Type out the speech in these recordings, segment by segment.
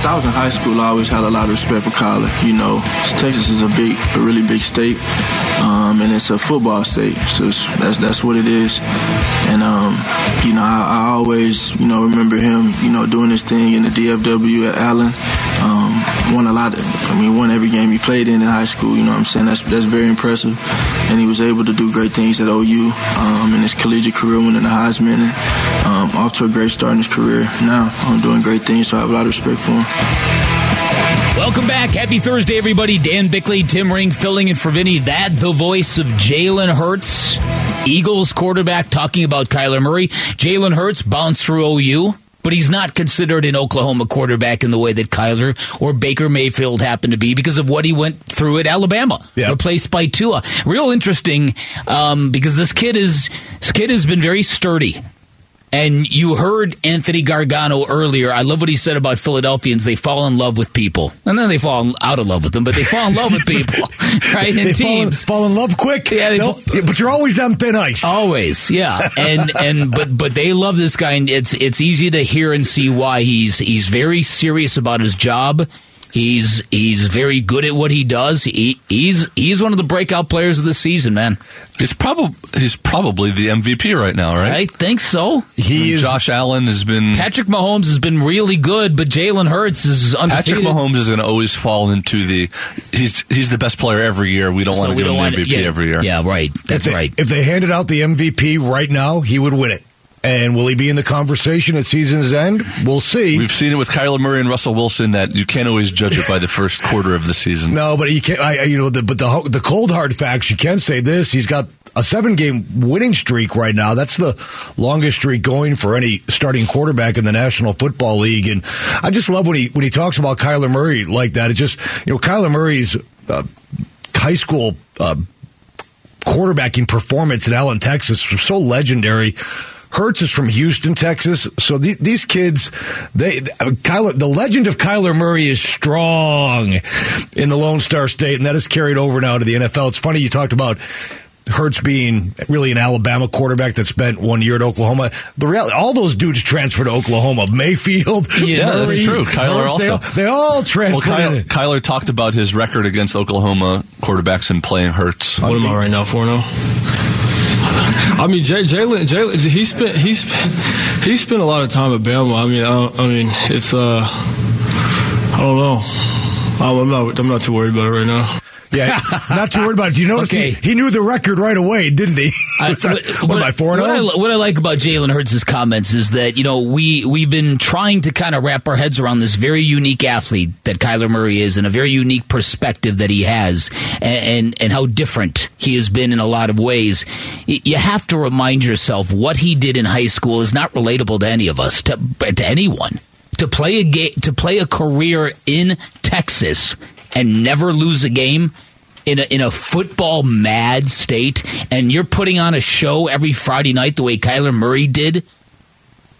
since I was in high school, I always had a lot of respect for Kyler. You know, Texas is a big, a really big state, um, and it's a football state. So that's that's what it is. And um, you know, I, I, always, you know, remember him, you know, doing his thing in the DFW at Allen. Um, won a lot. Of, I mean, won every game he played in in high school. You know, what I'm saying that's that's very impressive. And he was able to do great things at OU um, in his collegiate career, winning the Heisman, and um, off to a great start in his career. Now, I'm doing great things, so I have a lot of respect for him. Welcome back. Happy Thursday, everybody. Dan Bickley, Tim Ring filling in for Vinny. That the voice of Jalen Hurts, Eagles quarterback, talking about Kyler Murray. Jalen Hurts bounced through OU but he's not considered an Oklahoma quarterback in the way that Kyler or Baker Mayfield happened to be because of what he went through at Alabama, yep. replaced by Tua. Real interesting um, because this kid is this kid has been very sturdy. And you heard Anthony Gargano earlier. I love what he said about Philadelphians. They fall in love with people, and then they fall out of love with them. But they fall in love with people, right? And they teams fall in, fall in, love quick. Yeah, they, but you're always on thin ice. Always, yeah. And and but but they love this guy, and it's it's easy to hear and see why he's he's very serious about his job He's he's very good at what he does. He, he's he's one of the breakout players of the season, man. He's probably he's probably the MVP right now, right? I think so. He Josh Allen has been Patrick Mahomes has been really good, but Jalen Hurts is undefeated. Patrick Mahomes is going to always fall into the he's he's the best player every year. We don't so want to give him the MVP yeah, every year. Yeah, right. That's if they, right. If they handed out the MVP right now, he would win it. And will he be in the conversation at season's end? We'll see. We've seen it with Kyler Murray and Russell Wilson that you can't always judge it by the first quarter of the season. No, but you can't. I, you know, the, but the the cold hard facts. You can say this: he's got a seven game winning streak right now. That's the longest streak going for any starting quarterback in the National Football League. And I just love when he when he talks about Kyler Murray like that. It just you know Kyler Murray's uh, high school. Uh, quarterbacking performance in Allen, Texas was so legendary Hurts is from Houston, Texas. So the, these kids, they Kyler, the legend of Kyler Murray is strong in the Lone Star State, and that is carried over now to the NFL. It's funny you talked about Hurts being really an Alabama quarterback that spent one year at Oklahoma. The reality, all those dudes transferred to Oklahoma. Mayfield, yeah, Murray, that's true. Kyler Hurts, also. They all, they all transferred. Well, Kyler, Kyler, talked about his record against Oklahoma quarterbacks and playing Hurts. What am I right now? Four zero. I mean, Jalen, Jalen, he spent he's he spent a lot of time at Bama. I mean, I, I mean, it's uh, I don't know. I'm not I'm not too worried about it right now. Yeah, not too worried about it. Do you notice okay. he, he, knew the record right away, didn't he? Uh, I, what, four what, I, oh? what I like about Jalen Hurts' comments is that you know we we've been trying to kind of wrap our heads around this very unique athlete that Kyler Murray is, and a very unique perspective that he has, and and, and how different he has been in a lot of ways. You have to remind yourself what he did in high school is not relatable to any of us, to to anyone. To play a game, to play a career in Texas and never lose a game in a, in a football mad state, and you're putting on a show every Friday night the way Kyler Murray did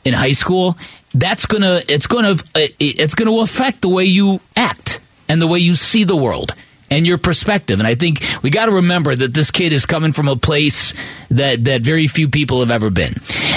in high school, that's gonna it's gonna uh, it's gonna affect the way you act and the way you see the world and your perspective. And I think we got to remember that this kid is coming from a place that that very few people have ever been.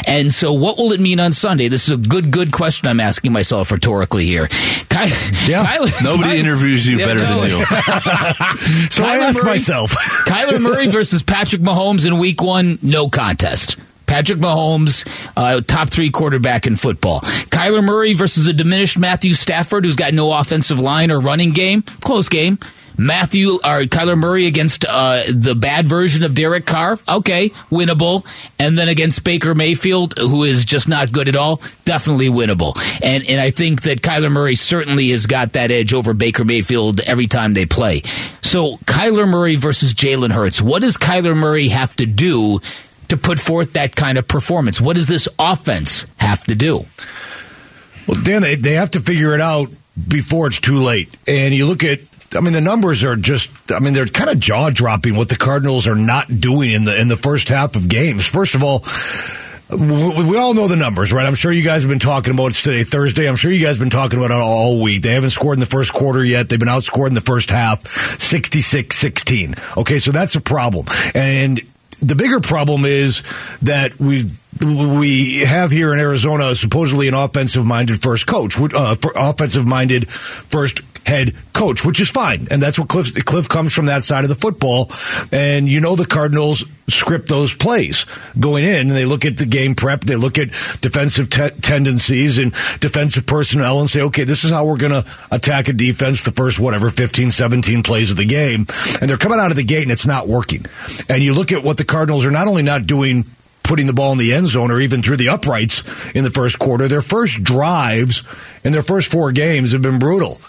And so, what will it mean on Sunday? This is a good, good question I'm asking myself rhetorically here. Ky- yeah, Kyler, nobody Kyler, interviews you yeah, better no. than you. so Kyler I ask Murray, myself: Kyler Murray versus Patrick Mahomes in Week One, no contest. Patrick Mahomes, uh, top three quarterback in football. Kyler Murray versus a diminished Matthew Stafford, who's got no offensive line or running game. Close game. Matthew or Kyler Murray against uh, the bad version of Derek Carr, okay, winnable. And then against Baker Mayfield, who is just not good at all, definitely winnable. And and I think that Kyler Murray certainly has got that edge over Baker Mayfield every time they play. So Kyler Murray versus Jalen Hurts, what does Kyler Murray have to do to put forth that kind of performance? What does this offense have to do? Well, Dan, they, they have to figure it out before it's too late. And you look at I mean, the numbers are just, I mean, they're kind of jaw dropping what the Cardinals are not doing in the, in the first half of games. First of all, we all know the numbers, right? I'm sure you guys have been talking about it today, Thursday. I'm sure you guys have been talking about it all week. They haven't scored in the first quarter yet. They've been outscored in the first half, 66 16. Okay, so that's a problem. And the bigger problem is that we we have here in Arizona supposedly an offensive minded first coach, uh, offensive minded first head coach, which is fine. And that's what Cliff, Cliff comes from that side of the football. And you know, the Cardinals script those plays going in and they look at the game prep. They look at defensive te- tendencies and defensive personnel and say, okay, this is how we're going to attack a defense the first, whatever, 15, 17 plays of the game. And they're coming out of the gate and it's not working. And you look at what the Cardinals are not only not doing putting the ball in the end zone or even through the uprights in the first quarter. Their first drives in their first four games have been brutal.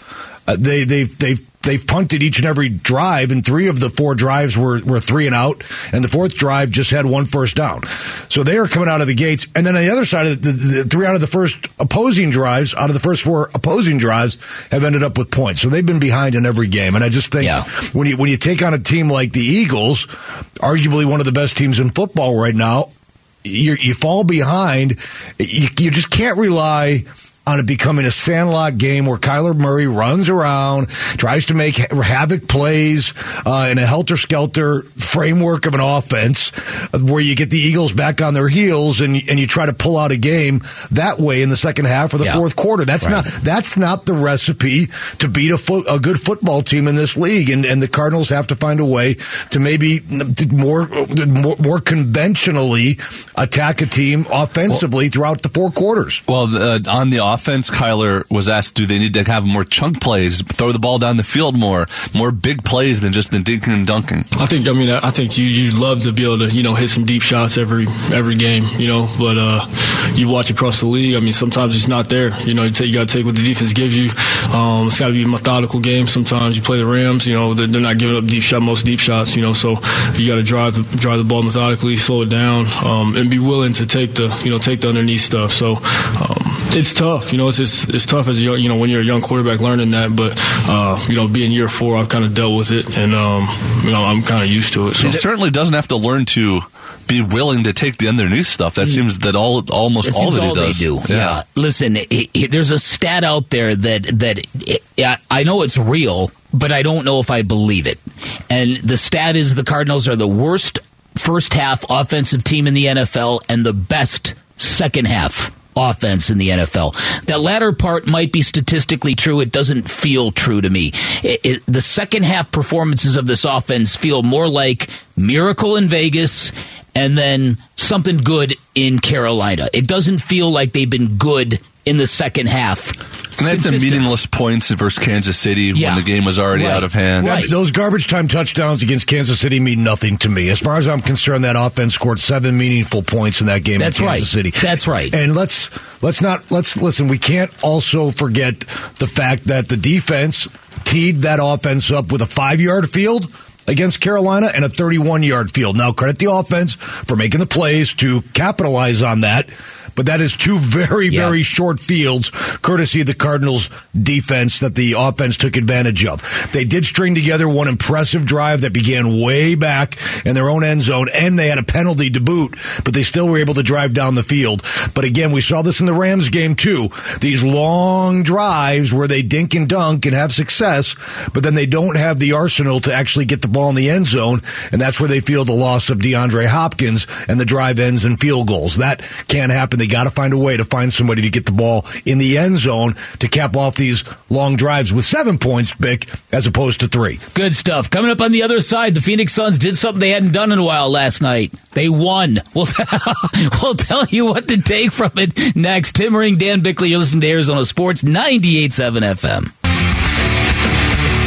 Uh, they they've they've they've punted each and every drive, and three of the four drives were, were three and out, and the fourth drive just had one first down. So they are coming out of the gates. And then on the other side of the, the, the three out of the first opposing drives, out of the first four opposing drives, have ended up with points. So they've been behind in every game. And I just think yeah. when you when you take on a team like the Eagles, arguably one of the best teams in football right now, you, you fall behind. You, you just can't rely on it becoming a sandlot game where Kyler Murray runs around, tries to make havoc plays uh, in a helter skelter framework of an offense, uh, where you get the Eagles back on their heels and and you try to pull out a game that way in the second half or the yeah. fourth quarter. That's right. not that's not the recipe to beat a foot, a good football team in this league. And and the Cardinals have to find a way to maybe more more, more conventionally attack a team offensively well, throughout the four quarters. Well, uh, on the offense, Kyler was asked, do they need to have more chunk plays, throw the ball down the field more, more big plays than just the dinking and dunking? I think, I mean, I think you, you'd love to be able to, you know, hit some deep shots every, every game, you know, but, uh, you watch across the league. I mean, sometimes it's not there. You know, you, you got to take what the defense gives you. Um, it's got to be a methodical game. Sometimes you play the Rams, you know, they're, they're not giving up deep shot, most deep shots, you know, so you got to drive the, drive the ball methodically, slow it down, um, and be willing to take the, you know, take the underneath stuff. So, um, it's tough. You know, it's just, it's tough as a you know when you're a young quarterback learning that. But uh, you know, being year four, I've kind of dealt with it, and um, you know, I'm kind of used to it. So. He certainly doesn't have to learn to be willing to take the underneath stuff. That mm. seems that all almost all that he all does. They do. Yeah. yeah. Listen, it, it, there's a stat out there that that it, I know it's real, but I don't know if I believe it. And the stat is the Cardinals are the worst first half offensive team in the NFL and the best second half offense in the NFL. That latter part might be statistically true. It doesn't feel true to me. It, it, the second half performances of this offense feel more like miracle in Vegas and then something good in Carolina. It doesn't feel like they've been good in the second half. And that's Consistent. a meaningless points versus Kansas City yeah. when the game was already right. out of hand. Right. Those garbage time touchdowns against Kansas City mean nothing to me. As far as I'm concerned, that offense scored seven meaningful points in that game that's in Kansas right. City. That's right. And let's let's not let's listen. We can't also forget the fact that the defense teed that offense up with a five yard field against Carolina and a 31 yard field. Now, credit the offense for making the plays to capitalize on that, but that is two very, yeah. very short fields, courtesy of the Cardinals defense that the offense took advantage of. They did string together one impressive drive that began way back in their own end zone, and they had a penalty to boot, but they still were able to drive down the field. But again, we saw this in the Rams game too. These long drives where they dink and dunk and have success, but then they don't have the arsenal to actually get the ball in the end zone, and that's where they feel the loss of DeAndre Hopkins and the drive ends and field goals. That can't happen. They got to find a way to find somebody to get the ball in the end zone to cap off these long drives with seven points, Bick, as opposed to three. Good stuff. Coming up on the other side, the Phoenix Suns did something they hadn't done in a while last night. They won. We'll, we'll tell you what to take from it next. Tim Ring, Dan Bickley, you're listening to Arizona Sports 98.7 FM.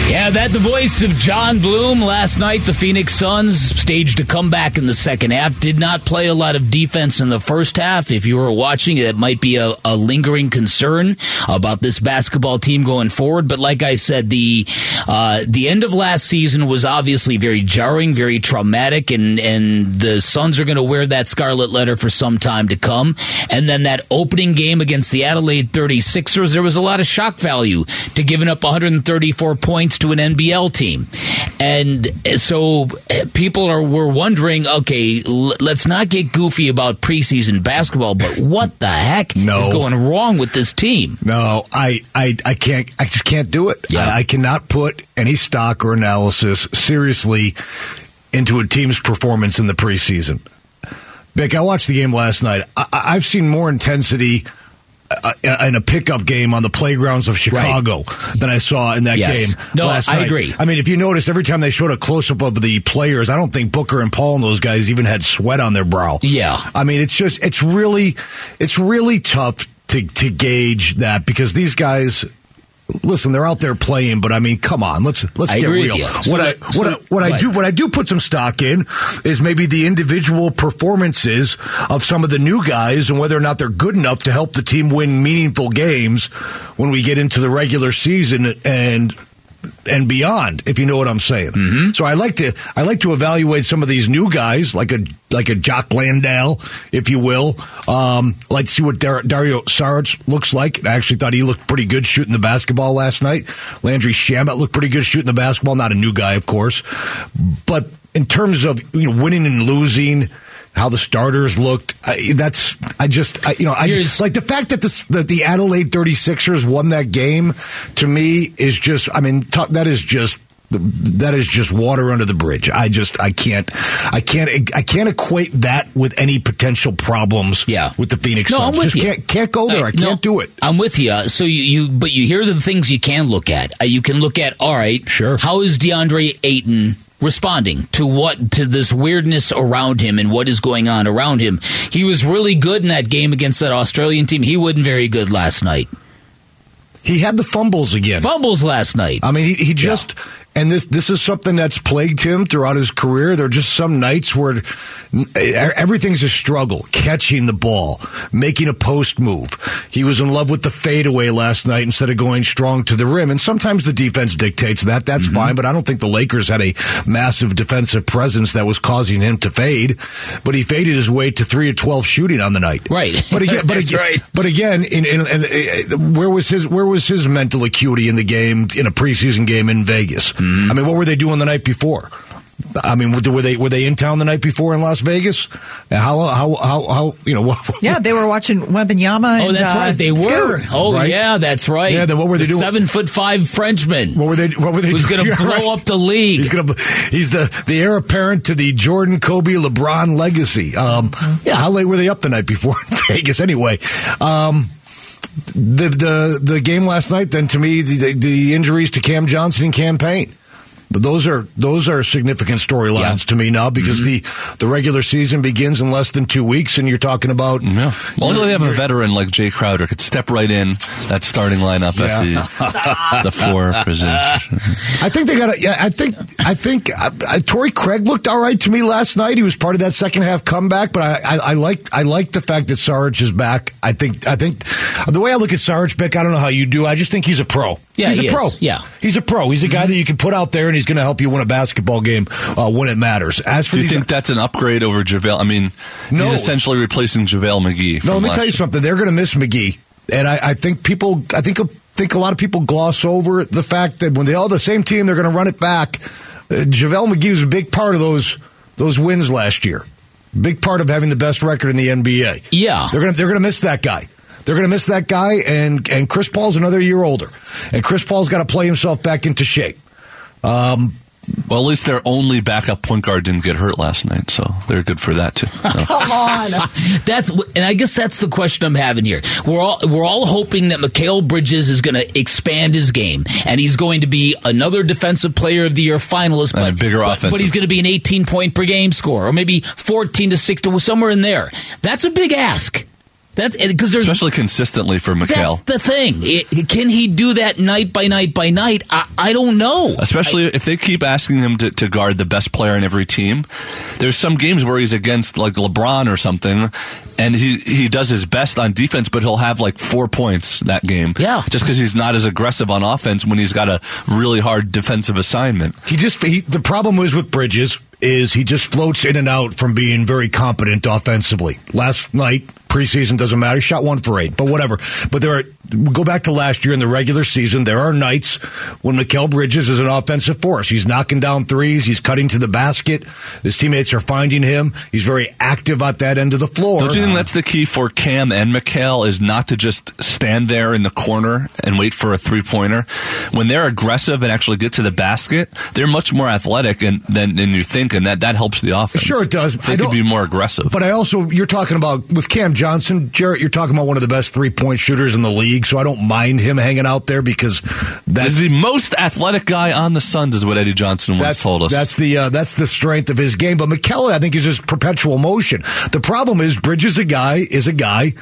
Yeah, that the voice of John Bloom last night. The Phoenix Suns staged a comeback in the second half. Did not play a lot of defense in the first half. If you were watching, that might be a, a lingering concern about this basketball team going forward. But like I said, the uh, the end of last season was obviously very jarring, very traumatic, and and the Suns are going to wear that scarlet letter for some time to come. And then that opening game against the Adelaide 36ers, there was a lot of shock value to giving up 134 points to an NBL team. And so eh, people are were wondering, okay, l- let's not get goofy about preseason basketball, but what the heck no. is going wrong with this team? No, I, I, I can't, I just can't do it. Yeah. I, I cannot put any stock or analysis seriously into a team's performance in the preseason. Bick, I watched the game last night. I, I've seen more intensity uh, in a pickup game on the playgrounds of Chicago right. than I saw in that yes. game no, last I night. agree. I mean, if you noticed, every time they showed a close up of the players, I don't think Booker and Paul and those guys even had sweat on their brow. Yeah. I mean, it's just, it's really, it's really tough to, to gauge that because these guys listen, they're out there playing, but I mean, come on, let's let's I get real. So what I what I, what I do what I do put some stock in is maybe the individual performances of some of the new guys and whether or not they're good enough to help the team win meaningful games when we get into the regular season and and beyond, if you know what I'm saying. Mm-hmm. So I like to I like to evaluate some of these new guys, like a like a Jock Landale, if you will. Um, I like to see what Dar- Dario Saric looks like. I actually thought he looked pretty good shooting the basketball last night. Landry Shamet looked pretty good shooting the basketball. Not a new guy, of course, but in terms of you know winning and losing how the starters looked. I, that's I just I, you know I Here's, like the fact that the that the Adelaide 36ers won that game to me is just I mean t- that is just that is just water under the bridge. I just I can't I can't I can't equate that with any potential problems. Yeah. with the Phoenix no, Suns. I'm with just you. can't can't go there. I, I can't no, do it. I'm with you. So you, you but you here's the things you can look at. Uh, you can look at all right. Sure. How is DeAndre Ayton responding to what to this weirdness around him and what is going on around him. He was really good in that game against that Australian team. He wasn't very good last night. He had the fumbles again. Fumbles last night. I mean, he, he just yeah. And this this is something that's plagued him throughout his career. There are just some nights where everything's a struggle. Catching the ball, making a post move. He was in love with the fadeaway last night instead of going strong to the rim. And sometimes the defense dictates that. That's mm-hmm. fine. But I don't think the Lakers had a massive defensive presence that was causing him to fade. But he faded his way to three of twelve shooting on the night. Right. But again, but again, right. but again, in, in, in, where was his where was his mental acuity in the game in a preseason game in Vegas? Mm-hmm. Mm-hmm. I mean, what were they doing the night before? I mean, were they were they in town the night before in Las Vegas? How how how, how you know? What, what, yeah, they were watching Wembanyama. Oh, that's uh, right, they were. Oh, right? yeah, that's right. Yeah, then what were they the doing? Seven foot five Frenchman. What were they? What were they? Who's going to blow right. up the league? He's going to. He's the the heir apparent to the Jordan, Kobe, LeBron legacy. Um, yeah, how late were they up the night before in Vegas? Anyway. Um, the the the game last night, then to me, the, the injuries to Cam Johnson and Cam Payne. But those are those are significant storylines yeah. to me now because mm-hmm. the the regular season begins in less than two weeks, and you're talking about. Yeah. Well, only they have a veteran like Jae Crowder could step right in that starting lineup yeah. at the the four position. I think they got. A, yeah, I think I think uh, uh, Torrey Craig looked all right to me last night. He was part of that second half comeback, but I, I, I like I like the fact that Sarge is back. I think I think the way I look at Sarge, Beck, I don't know how you do. I just think he's a pro. Yeah, he's he a pro. Is. Yeah, he's a pro. He's a guy mm-hmm. that you can put out there and he's going to help you win a basketball game uh, when it matters. As for do you these, think that's an upgrade over JaVale? I mean, no. he's essentially replacing JaVale McGee. No, let me tell you year. something. They're going to miss McGee, and I, I think people. I think think a lot of people gloss over the fact that when they all the same team, they're going to run it back. Uh, JaVale McGee was a big part of those those wins last year. Big part of having the best record in the NBA. Yeah, they're going to they're going to miss that guy. They're going to miss that guy, and and Chris Paul's another year older, and Chris Paul's got to play himself back into shape. Um, well, at least their only backup point guard didn't get hurt last night, so they're good for that too. So. Come on, that's and I guess that's the question I'm having here. We're all we're all hoping that Mikal Bridges is going to expand his game, and he's going to be another Defensive Player of the Year finalist, and but, a bigger but, offense. But he's going to be an 18 point per game score, or maybe 14 to 6 to somewhere in there. That's a big ask. That because there's especially consistently for Mikal. That's the thing. It, can he do that night by night by night? I, I don't know. Especially I, if they keep asking him to, to guard the best player in every team. There's some games where he's against like LeBron or something, and he he does his best on defense, but he'll have like four points that game. Yeah, just because he's not as aggressive on offense when he's got a really hard defensive assignment. He just he, the problem was with Bridges is he just floats in and out from being very competent offensively. Last night, preseason doesn't matter. He shot one for eight, but whatever. But there are go back to last year in the regular season. There are nights when Mikal Bridges is an offensive force. He's knocking down threes. He's cutting to the basket. His teammates are finding him. He's very active at that end of the floor. Don't you think that's the key for Cam and Mikal is not to just stand there in the corner and wait for a three pointer? When they're aggressive and actually get to the basket, they're much more athletic and, than, than you think, and that, that helps the offense. Sure, it does. They could be more aggressive. But I also, you're talking about with Cam Johnson, Jarrett. You're talking about one of the best three point shooters in the league. So I don't mind him hanging out there because that's Is the most athletic guy on the Suns, is what Eddie Johnson once that's, told us. That's the uh, that's the strength of his game. But McKellar, I think, is just perpetual motion. The problem is Bridges, a guy, is a guy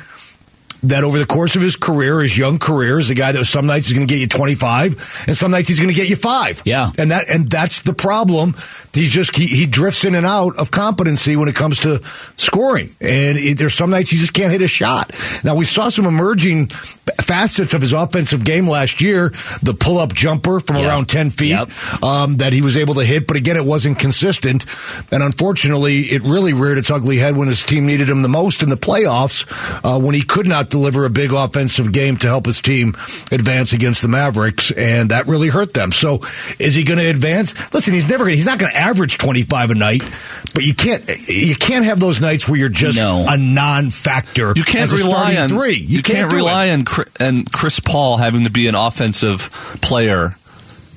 that over the course of his career, his young career, is a guy that some nights is going to get you 25 and some nights he's going to get you five. Yeah. And that, and that's the problem. He's just, he, he drifts in and out of competency when it comes to scoring. And it, there's some nights he just can't hit a shot. Now we saw some emerging facets of his offensive game last year. The pull up jumper from Yep. around 10 feet Yep. um, that he was able to hit, but again, it wasn't consistent. And unfortunately, it really reared its ugly head when his team needed him the most in the playoffs, uh, when he could not deliver a big offensive game to help his team advance against the Mavericks, and that really hurt them. So, is he going to advance? Listen, he's never. Gonna, he's not going to average twenty five a night, but you can't. You can't have those nights where you're just No. a non-factor. you can't rely on three. You, can't, do it. rely on and Chris Paul having to be an offensive player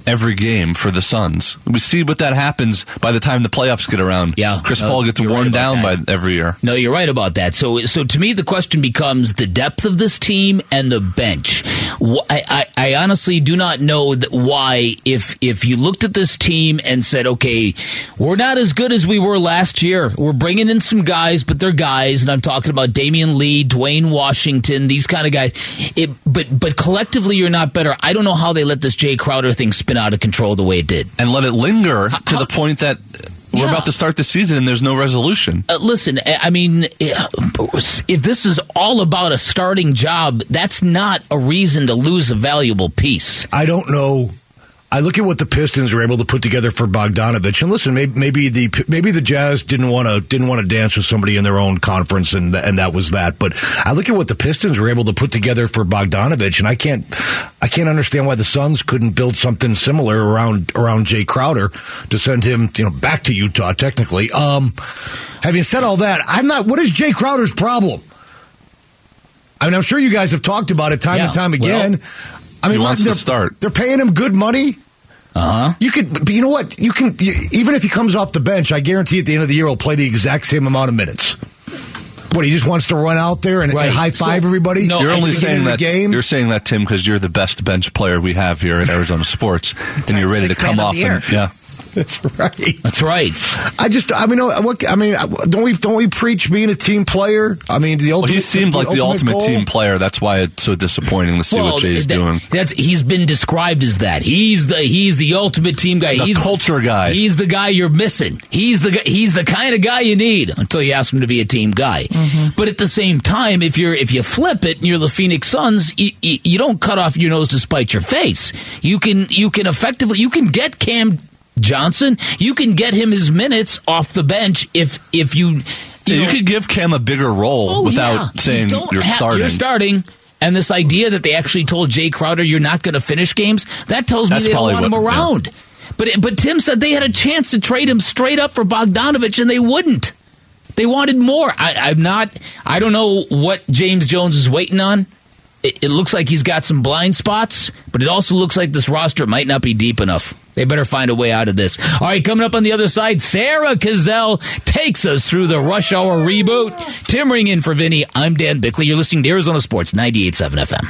every game for the Suns. We see what that happens by the time the playoffs get around. Yeah. Chris No, Paul gets worn right down about by every year. No, you're right about that. So, so to me, the question becomes the depth of this team and the bench. I, I, I honestly do not know that why. If if you looked at this team and said, okay, we're not as good as we were last year. We're bringing in some guys, but they're guys, and I'm talking about Damian Lee, Duane Washington, these kind of guys. It, but but collectively, you're not better. I don't know how they let this Jae Crowder thing spin out of control the way it did. And let it linger to how- the point that we're Yeah. about to start the season and there's no resolution. Uh, listen, I I mean, if this is all about a starting job, that's not a reason to lose a valuable piece. I don't know. I look at what the Pistons were able to put together for Bogdanovich, and listen, maybe, maybe the maybe the Jazz didn't want to didn't want to dance with somebody in their own conference, and and that was that. But I look at what the Pistons were able to put together for Bogdanovich, and I can't I can't understand why the Suns couldn't build something similar around around Jae Crowder to send him you know back to Utah. Technically, um, having said all that, I'm not. What is Jae Crowder's problem? I mean, I'm sure you guys have talked about it time Yeah, and time well, again. I mean, he wants to they're- start. They're paying him good money. Uh huh. You could, but you know what? You can you, even if he comes off the bench, I guarantee at the end of the year he'll play the exact same amount of minutes. What he just wants to run out there and, and high five So- everybody. No, You're only saying that game. you're saying that Tim because you're the best bench player we have here at Arizona Sports, and you're ready to come off and yeah. That's right. That's right. I just, I mean, uh, what? I mean, uh, don't we don't we preach being a team player? I mean, the Well, ultimate. he seemed like the ultimate goal? team player. That's why it's so disappointing to see what Jae's that- doing. That's he's been described as that. He's the he's the ultimate team guy. The he's culture guy. He's the guy you're missing. He's the guy- he's the kind of guy you need until you ask him to be a team guy. But at the same time, if you're if you flip it and you're the Phoenix Suns, you, you, you don't cut off your nose to spite your face. You can you can effectively you can get Cam Johnson. You can get him his minutes off the bench if if you you, Yeah, you could give Cam a bigger role Oh, without yeah. saying you you're have- starting. You're starting. And this idea that they actually told Jae Crowder you're not going to finish games, that tells That's me they don't want him what- yeah. around. But but Tim said they had a chance to trade him straight up for Bogdanovich, and they wouldn't. They wanted more. I, I'm not. I don't know what James Jones is waiting on. It, it looks like he's got some blind spots, but it also looks like this roster might not be deep enough. They better find a way out of this. All right, coming up on the other side, Sarah Cazell takes us through the rush hour reboot. Tim Ring in for Vinny. I'm Dan Bickley. You're listening to Arizona Sports 98.7 FM.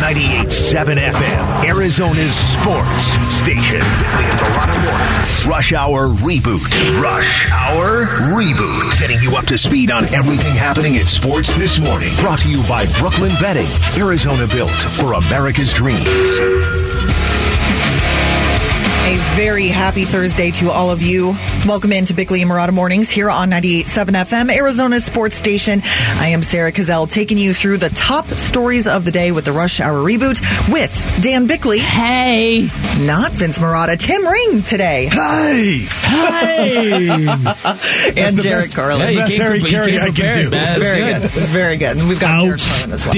98.7 FM, Arizona's sports station. Bickley and Marotta. Rush Hour Reboot. Rush Hour Reboot. Getting you up to speed on everything happening in sports this morning. Brought to you by Brooklyn Betting. Arizona built for America's dreams. A very happy Thursday to all of you. Welcome into Bickley and Marotta Mornings here on 98.7 FM, Arizona sports station. I am Sarah Cazell taking you through the top stories of the day with the Rush Hour reboot with Dan Bickley. Hey. Not Vince Marotta, Tim Ring today. Hey, Hey. and the Jared best- Carlin. Yeah, you best Harry Caray I can do. man. It's very good. It's very good. And we've got Jared Carlin as well.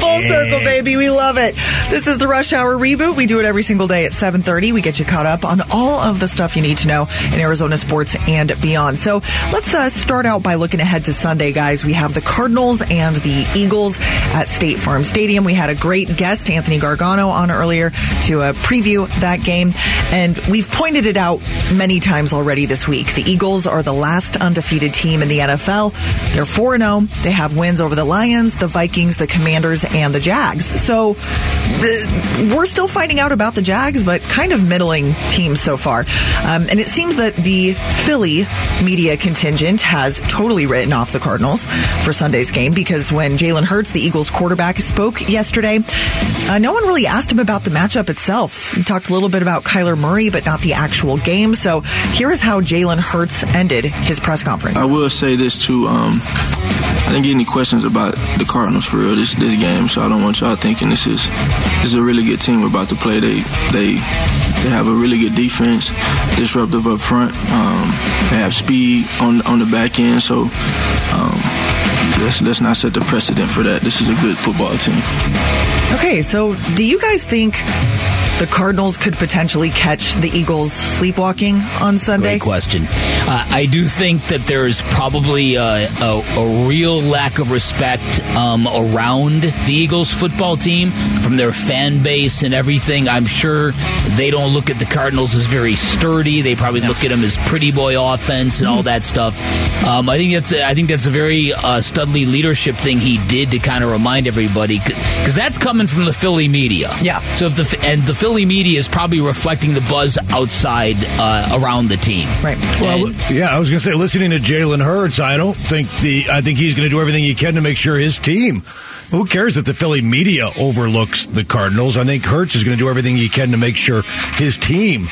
Full circle, baby. We love it. This is the Rush Hour reboot. We do it every single day at 7.30. We get you caught up on all of the stuff you need to know in Arizona sports and beyond. So let's uh, start out by looking ahead to Sunday, guys. We have the Cardinals and the Eagles at State Farm Stadium. We had a great guest, Anthony Gargano, on earlier to uh, preview that game. And we've pointed it out many times already this week. The Eagles are the last undefeated team in the NFL. They're 4 0. They have wins over the Lions, the Vikings, the Commanders, and the Jags. So the, we're still finding out about the Jags, but kind of middling teams so far. Um, and it seems that the Philly media contingent has totally written off the Cardinals for Sunday's game because when Jalen Hurts, the Eagles quarterback, spoke yesterday, uh, no one really asked him about the matchup itself. He talked a little bit about Kyler Murray, but not the actual game. So here is how Jalen Hurts ended his press conference. I will say this too. Um, I didn't get any questions about the Cardinals for real this this game, so I don't want y'all thinking this is this is a really good team we're about to play. They they they have a really good defense, disruptive up front. Um, they have speed on on the back end, so um, let's let's not set the precedent for that. This is a good football team. Okay, so do you guys think the Cardinals could potentially catch the Eagles sleepwalking on Sunday? Great question. Uh, I do think that there's probably a, a, a real lack of respect um, around the Eagles football team from their fan base and everything. I'm sure they don't look at the Cardinals as very sturdy. They probably look at them as pretty boy offense and all that stuff. Um, I think that's a, I think that's a very uh, Studley leadership thing he did to kind of remind everybody because that's coming from the Philly media. Yeah. So if the and the Philly media is probably reflecting the buzz outside uh, around the team. Right. Well, And- yeah, I was going to say, listening to Jalen Hurts, I don't think the. I think he's going to do everything he can to make sure his team. Who cares if the Philly media overlooks the Cardinals? I think Hurts is going to do everything he can to make sure his team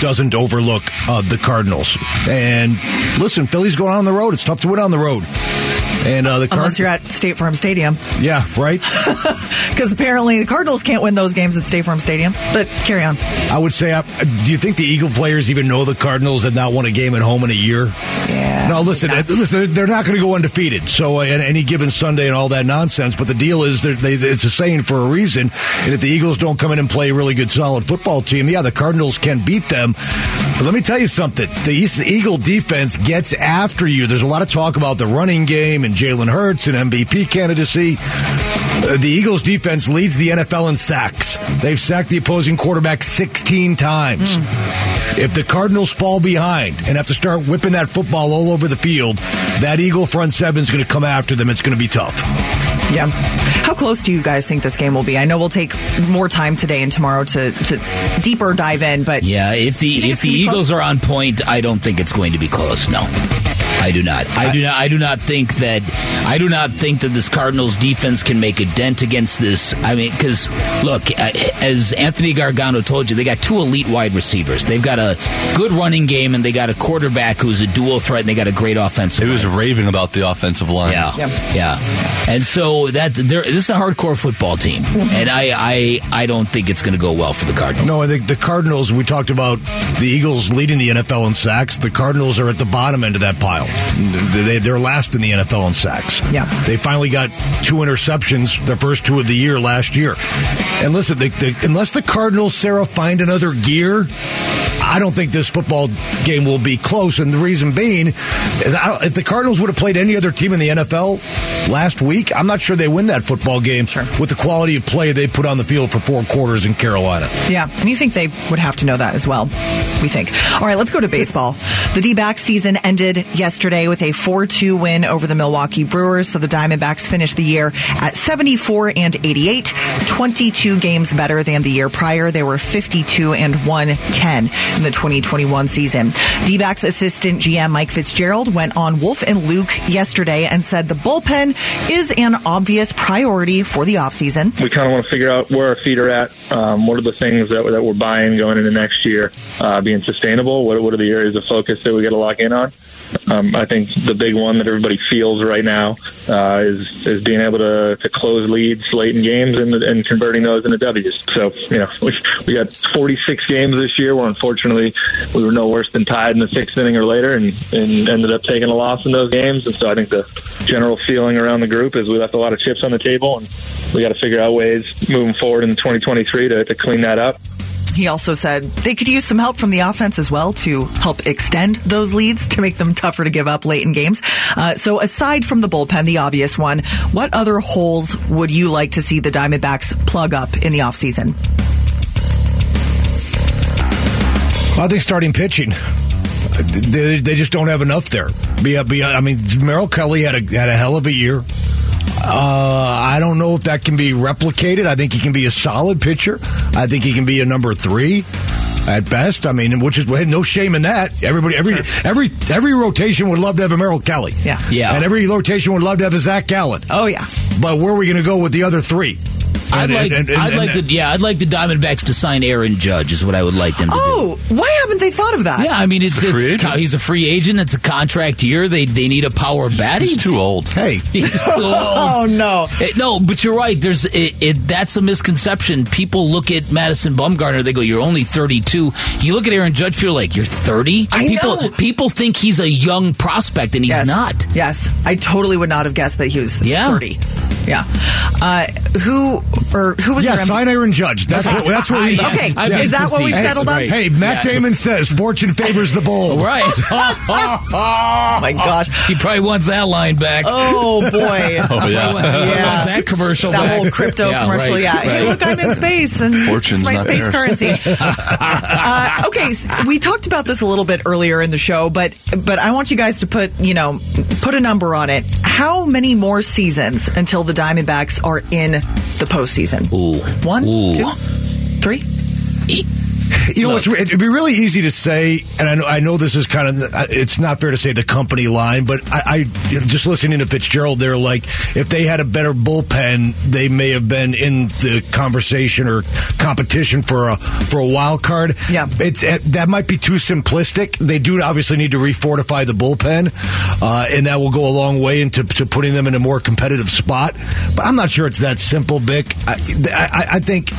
doesn't overlook uh, the Cardinals. And listen, Philly's going on the road. It's tough to win on the road. And uh, the Unless Cardinals. you're at State Farm Stadium, yeah, right. because apparently the Cardinals can't win those games at State Farm Stadium. But carry on. I would say, uh, do you think the Eagle players even know the Cardinals have not won a game at home in a year? Yeah. No, listen, uh, listen, they're not going to go undefeated. So, uh, any given Sunday and all that nonsense. But the deal is, they're- it's a saying for a reason. And if the Eagles don't come in and play a really good, solid football team, yeah, the Cardinals can beat them. But let me tell you something: the Eagle defense gets after you. There's a lot of talk about the running game and Jalen Hurts and MVP candidacy. Uh, the Eagles defense leads the NFL in sacks. They've sacked the opposing quarterback 16 times. If the Cardinals fall behind and have to start whipping that football all over the field, that Eagle front seven is going to come after them. It's going to be tough. Yeah. How close do you guys think this game will be? I know we'll take more time today and tomorrow to, to deeper dive in, but Yeah, if the if the Eagles close? are on point, I don't think it's going to be close. No. I do not. I do not. I do not think that. I do not think that this Cardinals defense can make a dent against this. I mean, because look, uh, as Anthony Gargano told you, they got two elite wide receivers. They've got a good running game, and they got a quarterback who's a dual threat, and they got a great offensive. He was line. raving about the offensive line. Yeah, Yeah. yeah, and so that there, this is a hardcore football team, and I, I, I don't think it's going to go well for the Cardinals. No, I think the Cardinals, we talked about the Eagles leading the NFL in sacks. The Cardinals are at the bottom end of that pile. They, they're last in the NFL in sacks. Yeah. They finally got two interceptions, their first two of the year last year. And listen, the, the, unless the Cardinals, Sarah, find another gear, I don't think this football game will be close. And the reason being is I don't, if the Cardinals would have played any other team in the NFL last week, I'm not sure they win that football game Sure. with the quality of play they put on the field for four quarters in Carolina. Yeah, and you think they would have to know that as well. We think. All right, let's go to baseball. The D backs season ended yesterday with a 4 2 win over the Milwaukee Brewers. So the Diamondbacks finished the year at 74 and 88, 22 games better than the year prior. They were 52 and 110. In the 2021 season. D-backs assistant GM Mike Fitzgerald went on Wolf and Luke yesterday and said the bullpen is an obvious priority for the offseason. We kind of want to figure out where our feet are at. Um, what are the things that, that we're buying going into next year, uh, being sustainable? What, what are the areas of focus that we got to lock in on? Um, I think the big one that everybody feels right now uh, is is being able to, to close leads late in games and, and converting those into W's. So you know we we got 46 games this year where unfortunately we were no worse than tied in the sixth inning or later and, and ended up taking a loss in those games. And so I think the general feeling around the group is we left a lot of chips on the table and we got to figure out ways moving forward in 2023 to, to clean that up. He also said they could use some help from the offense as well to help extend those leads to make them tougher to give up late in games. Uh, so, aside from the bullpen, the obvious one, what other holes would you like to see the Diamondbacks plug up in the offseason? I think starting pitching. They, they just don't have enough there. I mean, Merrill Kelly had a had a hell of a year. Uh, I don't know if that can be replicated. I think he can be a solid pitcher. I think he can be a number three at best. I mean, which is no shame in that. Everybody, every sure. every every rotation would love to have a Merrill Kelly. Yeah, yeah, and every rotation would love to have a Zach Gallen. Oh yeah. But where are we going to go with the other three? I'd like, and, and, I'd like the, yeah, I'd like the Diamondbacks to sign Aaron Judge. Is what I would like them to oh, do. why haven't they thought of that? Yeah, I mean, it's, it's a he's a free agent. It's a contract year. They they need a power bat. He's too old. Hey, he's too old. oh no, it, no. But you're right. There's it, it, that's a misconception. People look at Madison Bumgarner. They go, "You're only 32." You look at Aaron Judge. You feel like you're 30. I people know. people think he's a young prospect, and he's yes. not. Yes, I totally would not have guessed that he was yeah. 30. Yeah. Uh, who or who was? Yeah, your sign Aaron Judge. That's what. That's what we. Okay, I is that what we settled on? right. Hey, Matt Yeah. Damon says fortune favors the bold. Right. Oh my gosh. he probably wants that line back. Oh boy. Oh He yeah. wants that commercial. That back. whole crypto Yeah, commercial, right, yeah. Hey, right. look, I'm in space, and Fortune's it's my not space theirs. currency. uh, okay, s- we talked about this a little bit earlier in the show, but but I want you guys to put you know put a number on it. How many more seasons until the Diamondbacks are in the postseason? Ooh. One, Ooh. two, three. You know, it'd be really easy to say, and I know, I know this is kind of, it's not fair to say the company line, but I, I just listening to Fitzgerald, they're like, if they had a better bullpen, they may have been in the conversation or competition for a for a wild card. Yeah. it's it, that might be too simplistic. They do obviously need to refortify the bullpen, uh, and that will go a long way into to putting them in a more competitive spot. But I'm not sure it's that simple, Bick. I, I, I think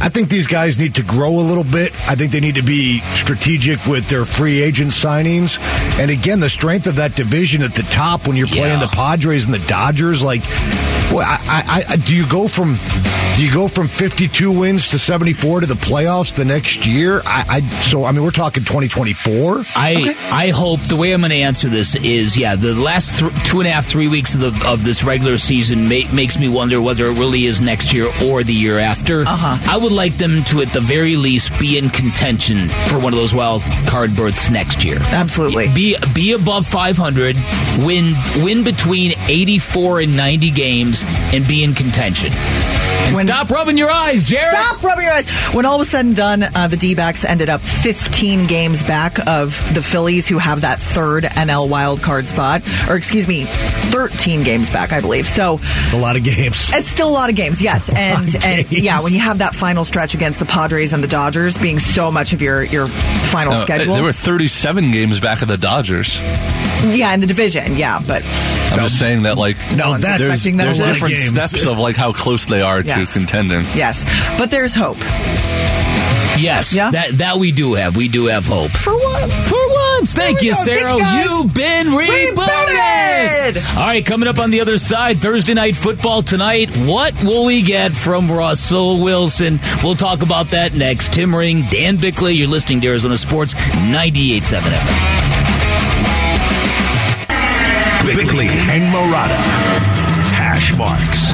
I think these guys need to grow a little bit. I think they need to be strategic with their free agent signings. And again, the strength of that division at the top when you're playing Yeah. the Padres and the Dodgers, like, boy, I, I, I, do you go from do you go from 52 wins to 74 to the playoffs the next year? I, I so I mean we're talking 2024. I I hope the way I'm going to answer this is yeah the last th- two and a half three weeks of the of this regular season ma- makes me wonder whether it really is next year or the year after. Uh-huh. I would like them to at the very least be in contention for one of those wild card berths next year. Absolutely. Be be above 500, win win between 84 and 90 games, and be in contention. And When- stop rubbing your eyes, Jared. Stop rubbing your eyes. When all was said and done, uh, the D backs ended up 15 games back of the Phillies, who have that third NL wild card spot. Or, excuse me, 13 games back, I believe. So It's a lot of games. it's still a lot of games, yes. And, and games. yeah, when you have that final stretch against the Padres and the Dodgers being so much of your, your final No, schedule. There were 37 games back of the Dodgers. yeah, in the division, yeah. But I'm just saying that, like, No, that's there's, expecting that there's a of different games. steps of like how close they are Yes. to contending. yes. But there's hope. Yes, Yeah? that that we do have. We do have hope. For once. For once. Thank you, go. Sarah. Thanks. You've been rebooted. Rebooted. All right, coming up on the other side, Thursday night football tonight. What will we get from Russell Wilson? We'll talk about that next. Tim Ring, Dan Bickley. You're listening to Arizona Sports 98.7 FM. Bickley and Marotta. Hash marks.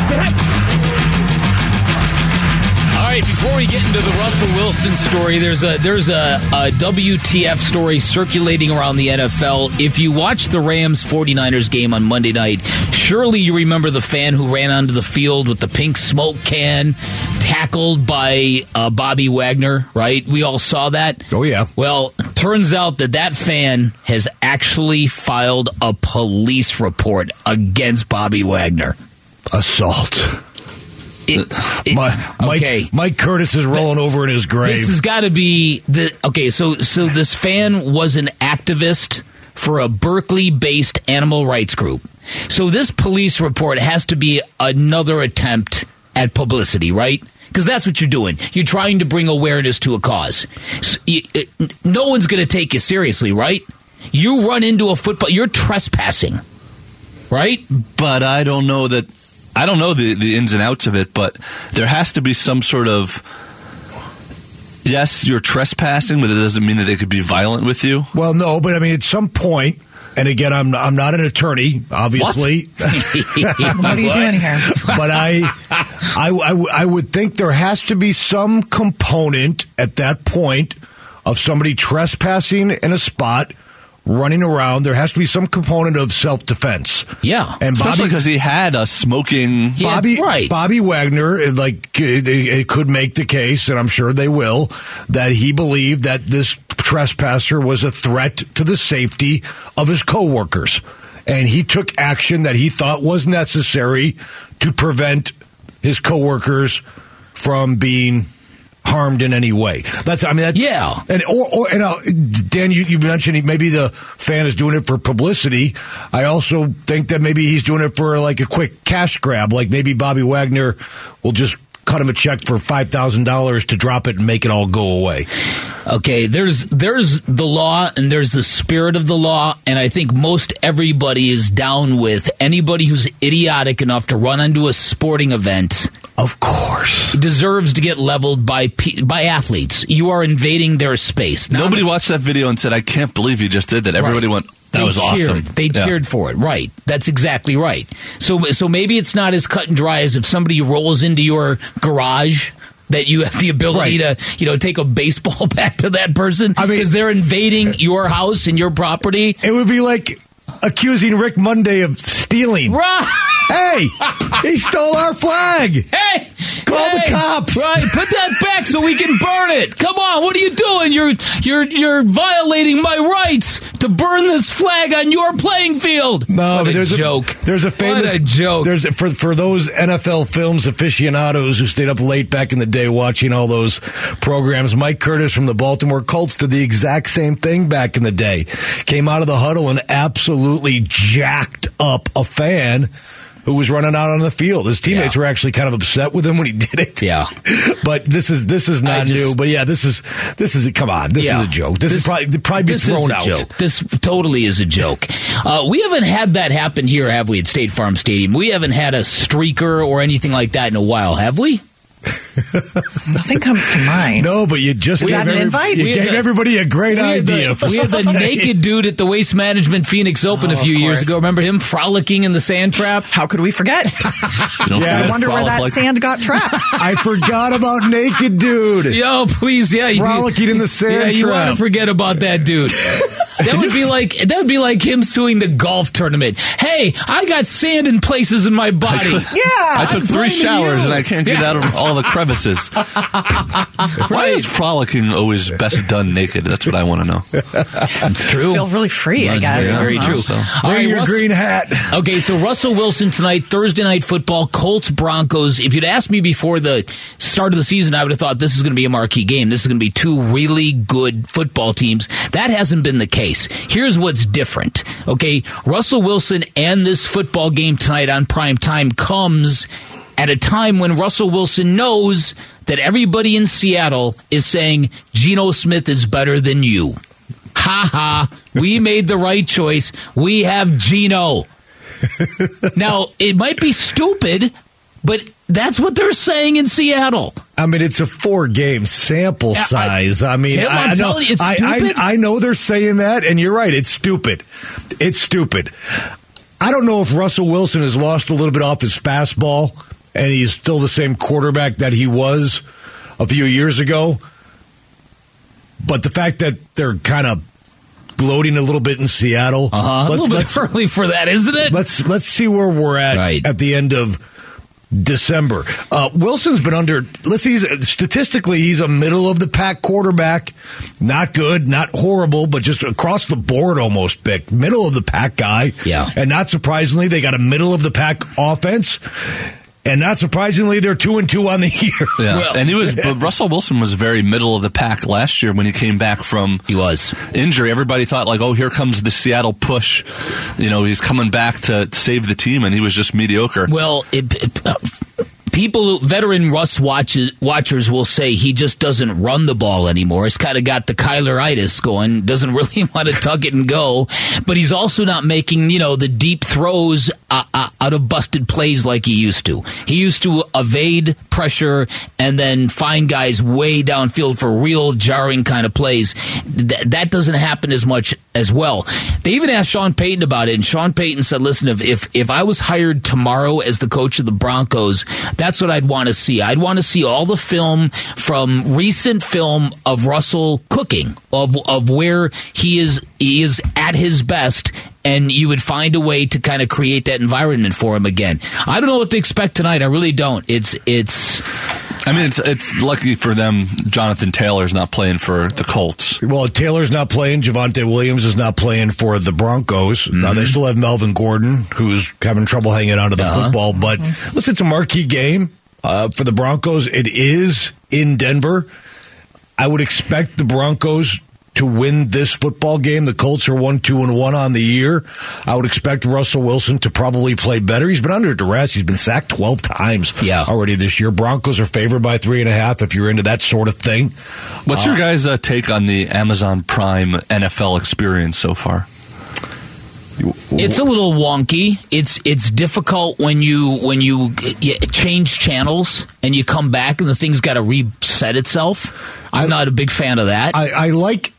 All right, before we get into the Russell Wilson story, there's a there's a, a WTF story circulating around the NFL. If you watch the Rams 49ers game on Monday night, surely you remember the fan who ran onto the field with the pink smoke can, tackled by uh, Bobby Wagner, right? We all saw that. Oh, yeah. Well, turns out that that fan has actually filed a police report against Bobby Wagner. Assault. It, uh, it, My, Mike, okay. Mike Curtis is rolling over in his grave. This has got to be the okay. So so this fan was an activist for a Berkeley-based animal rights group. So this police report has to be another attempt at publicity, right? Because that's what you're doing. You're trying to bring awareness to a cause. So you, it, no one's going to take you seriously, right? You run into a football. You're trespassing, right? But I don't know that. I don't know the, the ins and outs of it, but there has to be some sort of. Yes, you're trespassing, but it doesn't mean that they could be violent with you. Well, no, but I mean, at some point, and again, I'm I'm not an attorney, obviously. What are you doing here? but I, I, I, I would think there has to be some component at that point of somebody trespassing in a spot, running around. There has to be some component of self defense. Yeah. and Especially Bobby. because he had a smoking. Yeah, Bobby, that's right. Bobby Wagner, like it, it could make the case, and I'm sure they will, that he believed that this trespasser was a threat to the safety of his coworkers, and he took action that he thought was necessary to prevent his coworkers from being harmed in any way. That's I mean that's Yeah. and or, or and uh, Dan, you, you mentioned maybe the fan is doing it for publicity. I also think that maybe he's doing it for like a quick cash grab. Like maybe Bobby Wagner will just cut him a check for five thousand dollars to drop it and make it all go away. Okay, there's there's the law and there's the spirit of the law, and I think most everybody is down with anybody who's idiotic enough to run onto a sporting event Of course. deserves to get leveled by pe- by athletes. You are invading their space. Now, Nobody watched that video and said, "I can't believe you just did that." Everybody Right. went, "That They was cheered. awesome." They Yeah. cheered for it. Right. That's exactly right. So so maybe it's not as cut and dry as if somebody rolls into your garage that you have the ability to, you know, take a baseball bat to that person I mean- because they're invading uh, your house and your property. It would be like accusing Rick Monday of stealing. Right. Hey, he stole our flag. Hey, Call the hey, cops. Right, put that back so we can burn it. Come on, what are you doing? You're you're you're violating my rights to burn this flag on your playing field. No, what but a joke. A, there's a famous What a joke. There's a, for for those NFL films aficionados who stayed up late back in the day watching all those programs. Mike Curtis from the Baltimore Colts did the exact same thing back in the day. Came out of the huddle and absolutely jacked up a fan. Who was running out on the field? His teammates Yeah. were actually kind of upset with him when he did it. Yeah. but this is this is not just- new. But yeah, this is this is come on. This Yeah. is a joke. This, is probably probably this thrown is a out. Joke. This totally is a joke. Uh, we haven't had that happen here, have we? At State Farm Stadium, we haven't had a streaker or anything like that in a while, have we? Nothing comes to mind. No, but you just Is gave that an every- invite? You We gave the- everybody a great We idea. the, for we had the naked dude at the Waste Management Phoenix Open Oh, a few years ago. Remember him frolicking in the sand trap? How could we forget? You Yeah. I wonder where that like- sand got trapped. I forgot about naked dude. Yo, please, yeah, you- Frolicking in the sand Yeah, you trap. want to forget about that dude. That would be like that would be like him suing the golf tournament. Hey, I got sand in places in my body. Yeah. I took I'm three showers you. and I can't get out of all the crevices. Why is frolicking always best done naked? That's what I want to know. It's true. feel really free, I That's guess. Very, very true. know. So- All Bring right, your Russ- green hat. Okay, so Russell Wilson tonight, Thursday night football, Colts Broncos. If you'd asked me before the start of the season, I would have thought this is going to be a marquee game. This is going to be two really good football teams. That hasn't been the case. Here's what's different. Okay, Russell Wilson and this football game tonight on prime time comes at a time when Russell Wilson knows that everybody in Seattle is saying Geno Smith is better than you. Ha ha. We made the right choice. We have Geno. now, it might be stupid, but that's what they're saying in Seattle. I mean, it's a four game sample Yeah, I- size. I, mean, I, I know, you, it's I, stupid. I, I know they're saying that, and you're right. It's stupid. It's stupid. I don't know if Russell Wilson has lost a little bit off his fastball, and he's still the same quarterback that he was a few years ago. But the fact that they're kind of gloating a little bit in Seattle, Uh-huh. A little bit let's- early for that, isn't it? Let's let's see where we're at Right. at the end of December. Uh, Wilson's been under. Let's see. He's, statistically, he's a middle of the pack quarterback. Not good, not horrible, but just across the board, almost big middle of the pack guy. Yeah. and not surprisingly, they got a middle of the pack offense. And not surprisingly, they're two and two on the year. Yeah, Well- and he was. But Russell Wilson was very middle of the pack last year when he came back from He was. injury. Everybody thought like, oh, here comes the Seattle push. You know, he's coming back to save the team, and he was just mediocre. Well, it, it, uh, people, veteran Russ watches, watchers will say he just doesn't run the ball anymore. He's kind of got the Kyleritis going, doesn't really want to tuck it and go, but he's also not making, you know, the deep throws uh, uh, out of busted plays like he used to. He used to evade pressure and then find guys way downfield for real jarring kind of plays. Th- that doesn't happen as much as well. They even asked Sean Payton about it, and Sean Payton said, "Listen, if if, if I was hired tomorrow as the coach of the Broncos, that's what I'd want to see. I'd want to see all the film from recent film of Russell cooking, of of where he is he is at his best." And you would find a way to kind of create that environment for him again. I don't know what to expect tonight. I really don't. It's it's I mean, it's it's lucky for them. Jonathan Taylor's not playing for the Colts. Well, Taylor's not playing. Javonte Williams is not playing for the Broncos. Now they mm-hmm. still have Melvin Gordon, who's having trouble hanging on to the uh-huh. football. But mm-hmm. listen, it's a marquee game uh, for the Broncos. It is in Denver. I would expect the Broncos to win this football game. The Colts are one, two, and one on the year. I would expect Russell Wilson to probably play better. He's been under duress. He's been sacked twelve times Yeah. already this year. Broncos are favored by three and a half. If you're into that sort of thing, What's your guys' uh, take on the Amazon Prime NFL experience so far? It's a little wonky. It's it's difficult when you when you y- change channels and you come back and the thing's got to reset itself. I'm not a big fan of that. I, I like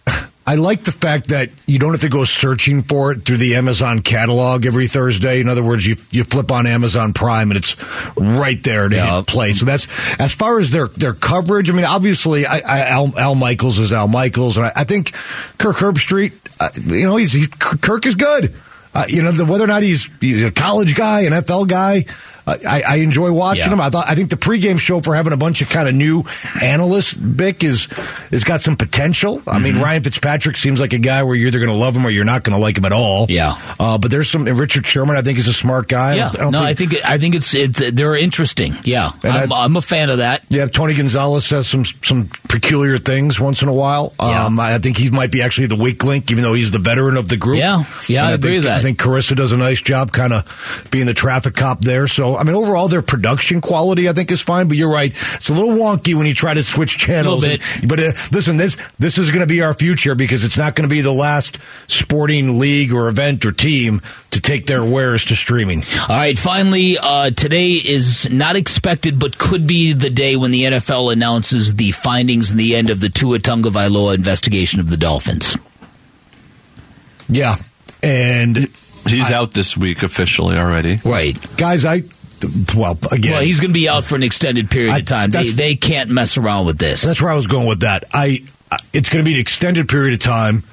I like the fact that you don't have to go searching for it through the Amazon catalog every Thursday. In other words, you you flip on Amazon Prime and it's right there to Yeah. play. So that's as far as their their coverage. I mean, obviously, I, I, Al, Al Michaels is Al Michaels, and I, I think Kirk Herbstreit. Uh, you know, he's he, Kirk is good. Uh, you know, the, whether or not he's he's a college guy, an NFL guy, I, I enjoy watching Yeah. him. I thought I think the pregame show for having a bunch of kind of new analysts, Bick is has got some potential. I mean, Ryan Fitzpatrick seems like a guy where you're either going to love him or you're not going to like him at all. Yeah. uh, but there's some and Richard Sherman. I think is a smart guy. I yeah, don't- I don't no, think, I think I think it's it's they're interesting. Yeah, I'm, I- I'm a fan of that. Yeah, Tony Gonzalez says some some peculiar things once in a while. Yeah. Um, I think he might be actually the weak link, even though he's the veteran of the group. Yeah. Yeah, And I agree think, with that. I think Charissa does a nice job, kind of being the traffic cop there. So, I mean, overall, their production quality, I think, is fine. But you're right; it's a little wonky when you try to switch channels. Little And- but uh, listen, this this is going to be our future because it's not going to be the last sporting league or event or team to take their wares to streaming. All right, finally, uh, today is not expected, but could be the day when the NFL announces the findings and the end of the Tua Tagovailoa investigation of the Dolphins. Yeah, and He's out this week officially already. Right. guys, I well again. Well, he's going to be out for an extended period I- of time. They, they can't mess around with this. That's where I was going with that. I I- it's going to be an extended period of time,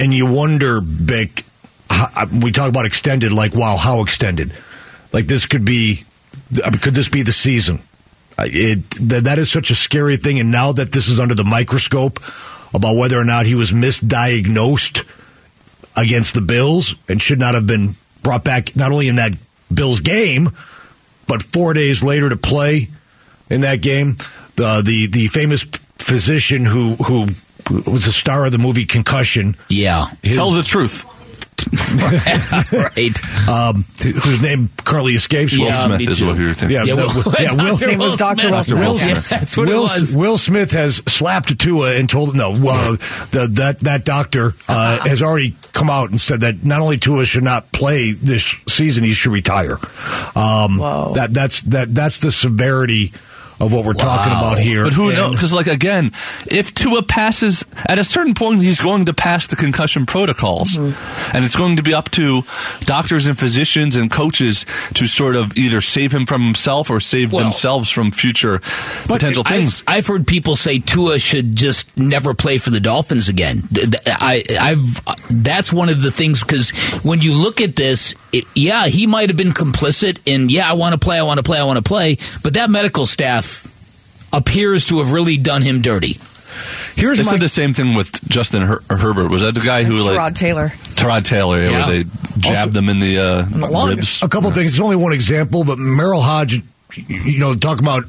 and you wonder, Bick. How, uh, we talk about extended, like wow, how extended? Like this could be, could this be the season? It that is such a scary thing, and now that this is under the microscope about whether or not he was misdiagnosed against the Bills and should not have been brought back not only in that Bills game, but four days later to play in that game. The the the famous physician who who was the star of the movie Concussion. yeah. His, Tell the truth. right. um, whose name currently escapes. Will Yeah, Smith is too. what you were thinking. Yeah, Yeah, no, Will, yeah, Will- Dr. name was Dr. Smith. Will Smith. Will Yeah, Smith. that's what Will, it was. Will Smith has slapped Tua and told him no. Well, the, that that doctor uh, has already come out and said that not only Tua should not play this season, he should retire. Um, That that's that that's the severity of what we're talking about here. But who And- knows? Because, like, again, if Tua passes, at a certain point, he's going to pass the concussion protocols. Mm-hmm. And it's going to be up to doctors and physicians and coaches to sort of either save him from himself or save Well- themselves from future potential things. I've, I've heard people say Tua should just never play for the Dolphins again. Th- th- I, I've that's one of the things because when you look at this, it, yeah, he might have been complicit in yeah, I want to play, I want to play, I want to play, but that medical staff appears to have really done him dirty. Here's They my said the same thing with Justin Her- Herbert. Was that the guy who, like, Tyrod Taylor. Tyrod Taylor, yeah, Yeah. where they jabbed them in the, uh, the ribs? a couple things. It's only one example, but Merril Hoge, you know, talk about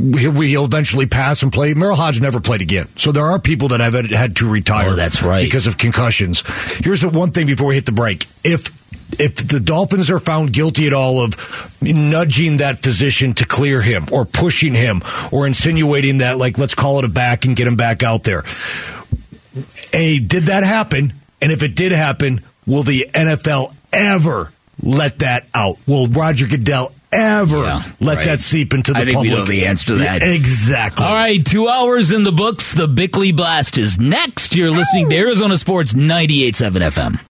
he'll, he'll eventually pass and play. Merril Hoge never played again. So there are people that have had, had to retire. Oh, that's right. Because of concussions. Here's the one thing before we hit the break. If if the Dolphins are found guilty at all of nudging that physician to clear him or pushing him or insinuating that, like, let's call it a back and get him back out there. A, did that happen? And if it did happen, will the NFL ever let that out? Will Roger Goodell ever Yeah, let right. that seep into the I think we public? know the answer to that. Exactly. All right, two hours in the books. The Bickley Blast is next. You're listening to Arizona Sports 98.7 FM.